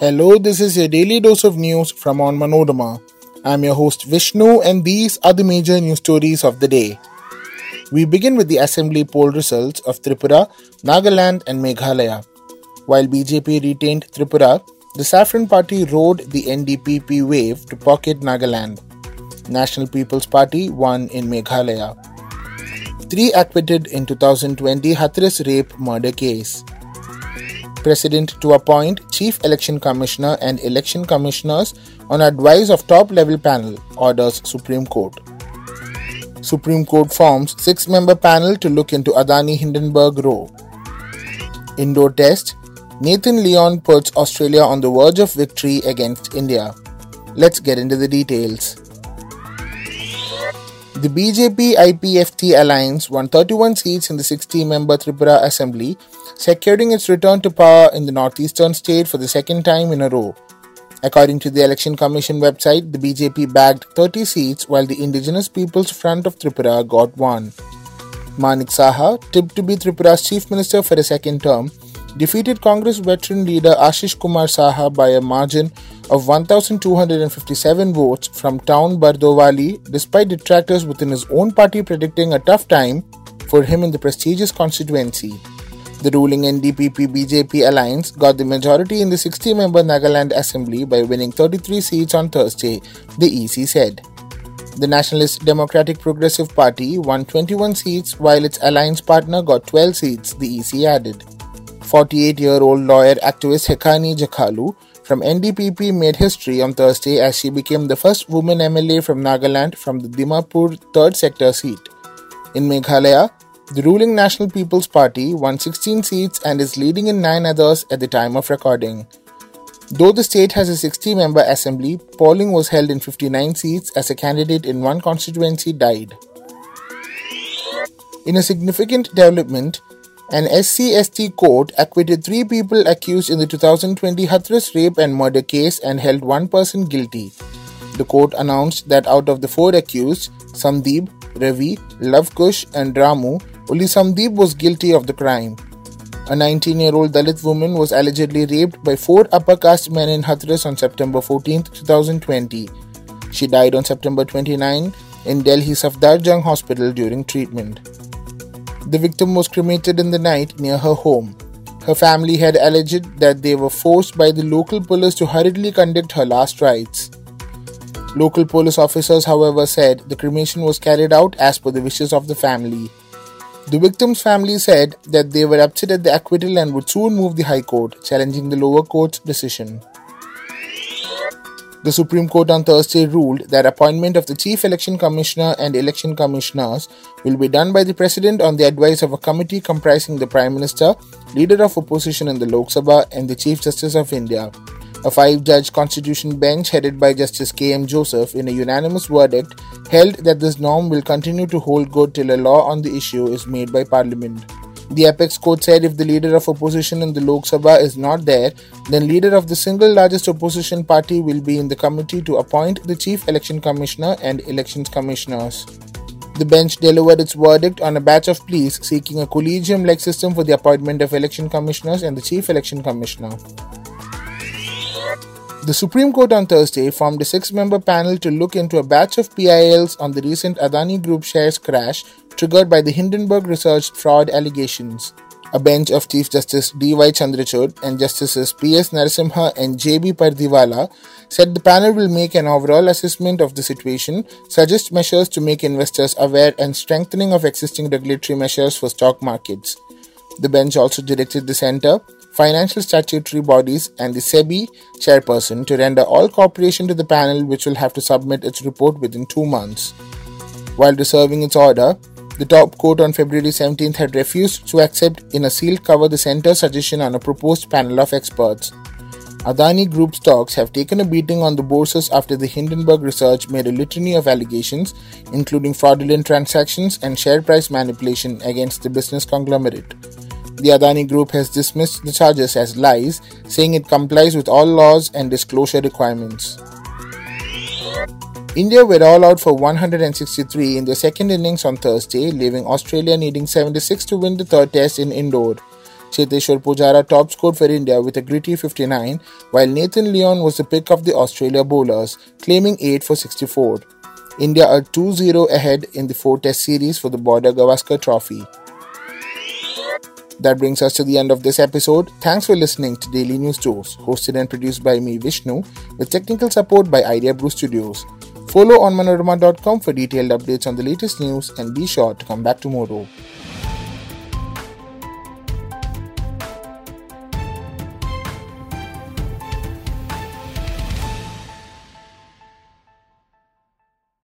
Hello, this is your daily dose of news from Onmanorama. I'm your host Vishnu, and these are the major news stories of the day. We begin with the assembly poll results of Tripura, Nagaland, and Meghalaya. While BJP retained Tripura, the Saffron Party rode the NDPP wave to pocket Nagaland. National People's Party won in Meghalaya. Three acquitted in 2020 Hathras rape murder case. President to appoint Chief Election Commissioner and Election Commissioners on advice of top level panel, orders Supreme Court. Supreme Court forms six member panel to look into Adani Hindenburg row. Indore test Nathan Lyon puts Australia on the verge of victory against India. Let's get into the details. The BJP IPFT alliance won 31 seats in the 60 member Tripura Assembly, securing its return to power in the northeastern state for the second time in a row. According to the Election Commission website, the BJP bagged 30 seats while the Indigenous People's Front of Tripura got one. Manik Saha, tipped to be Tripura's chief minister for a second term, defeated Congress veteran leader Ashish Kumar Saha by a margin of 1,257 votes from town Bardowali, despite detractors within his own party predicting a tough time for him in the prestigious constituency. The ruling NDPP BJP alliance got the majority in the 60 member Nagaland Assembly by winning 33 seats on Thursday, the EC said. The Nationalist Democratic Progressive Party won 21 seats while its alliance partner got 12 seats, the EC added. 48 year old lawyer activist Hekani Jakhalu from NDPP made history on Thursday as she became the first woman MLA from Nagaland from the Dimapur 3rd sector seat. In Meghalaya, the ruling National People's Party won 16 seats and is leading in 9 others at the time of recording. Though the state has a 60 member assembly, polling was held in 59 seats as a candidate in one constituency died. In a significant development, an SC-ST court acquitted three people accused in the 2020 Hathras rape and murder case and held one person guilty. The court announced that out of the four accused, Sandeep, Ravi, Lavkush, and Ramu, only Sandeep was guilty of the crime. A 19 year old Dalit woman was allegedly raped by four upper caste men in Hathras on September 14, 2020. She died on September 29 in Delhi Safdarjung Hospital during treatment. The victim was cremated in the night near her home. Her family had alleged that they were forced by the local police to hurriedly conduct her last rites. Local police officers, however, said the cremation was carried out as per the wishes of the family. The victim's family said that they were upset at the acquittal and would soon move the High Court, challenging the lower court's decision. The Supreme Court on Thursday ruled that appointment of the Chief Election Commissioner and Election Commissioners will be done by the President on the advice of a committee comprising the Prime Minister, Leader of Opposition in the Lok Sabha, and the Chief Justice of India. A five judge constitution bench headed by Justice K. M. Joseph, in a unanimous verdict, held that this norm will continue to hold good till a law on the issue is made by Parliament. The apex court said if the leader of opposition in the Lok Sabha is not there, then leader of the single largest opposition party will be in the committee to appoint the chief election commissioner and elections commissioners. The bench delivered its verdict on a batch of pleas seeking a collegium like system for the appointment of election commissioners and the chief election commissioner. The Supreme Court on Thursday formed a six member panel to look into a batch of PILs on the recent Adani Group shares crash triggered by the Hindenburg Research fraud allegations. A bench of Chief Justice D.Y. Chandrachud and Justices P.S. Narasimha and J.B. Pardiwala said the panel will make an overall assessment of the situation, suggest measures to make investors aware, and strengthening of existing regulatory measures for stock markets. The bench also directed the Center, financial statutory bodies, and the SEBI chairperson to render all cooperation to the panel, which will have to submit its report within two months. While reserving its order, the top court on February 17th had refused to accept in a sealed cover the center's suggestion on a proposed panel of experts. Adani Group stocks have taken a beating on the bourses after the Hindenburg research made a litany of allegations, including fraudulent transactions and share price manipulation against the business conglomerate. The Adani Group has dismissed the charges as lies, saying it complies with all laws and disclosure requirements. India were all out for 163 in their second innings on Thursday, leaving Australia needing 76 to win the third test in Indore. Cheteshwar Pujara top scored for India with a gritty 59, while Nathan Lyon was the pick of the Australia bowlers, claiming 8 for 64. India are 2 0 ahead in the four test series for the Border Gavaskar Trophy. That brings us to the end of this episode. Thanks for listening to Daily News Dose, hosted and produced by me, Vishnu, with technical support by Idea Brew Studios. Follow onmanorama.com for detailed updates on the latest news and be sure to come back tomorrow.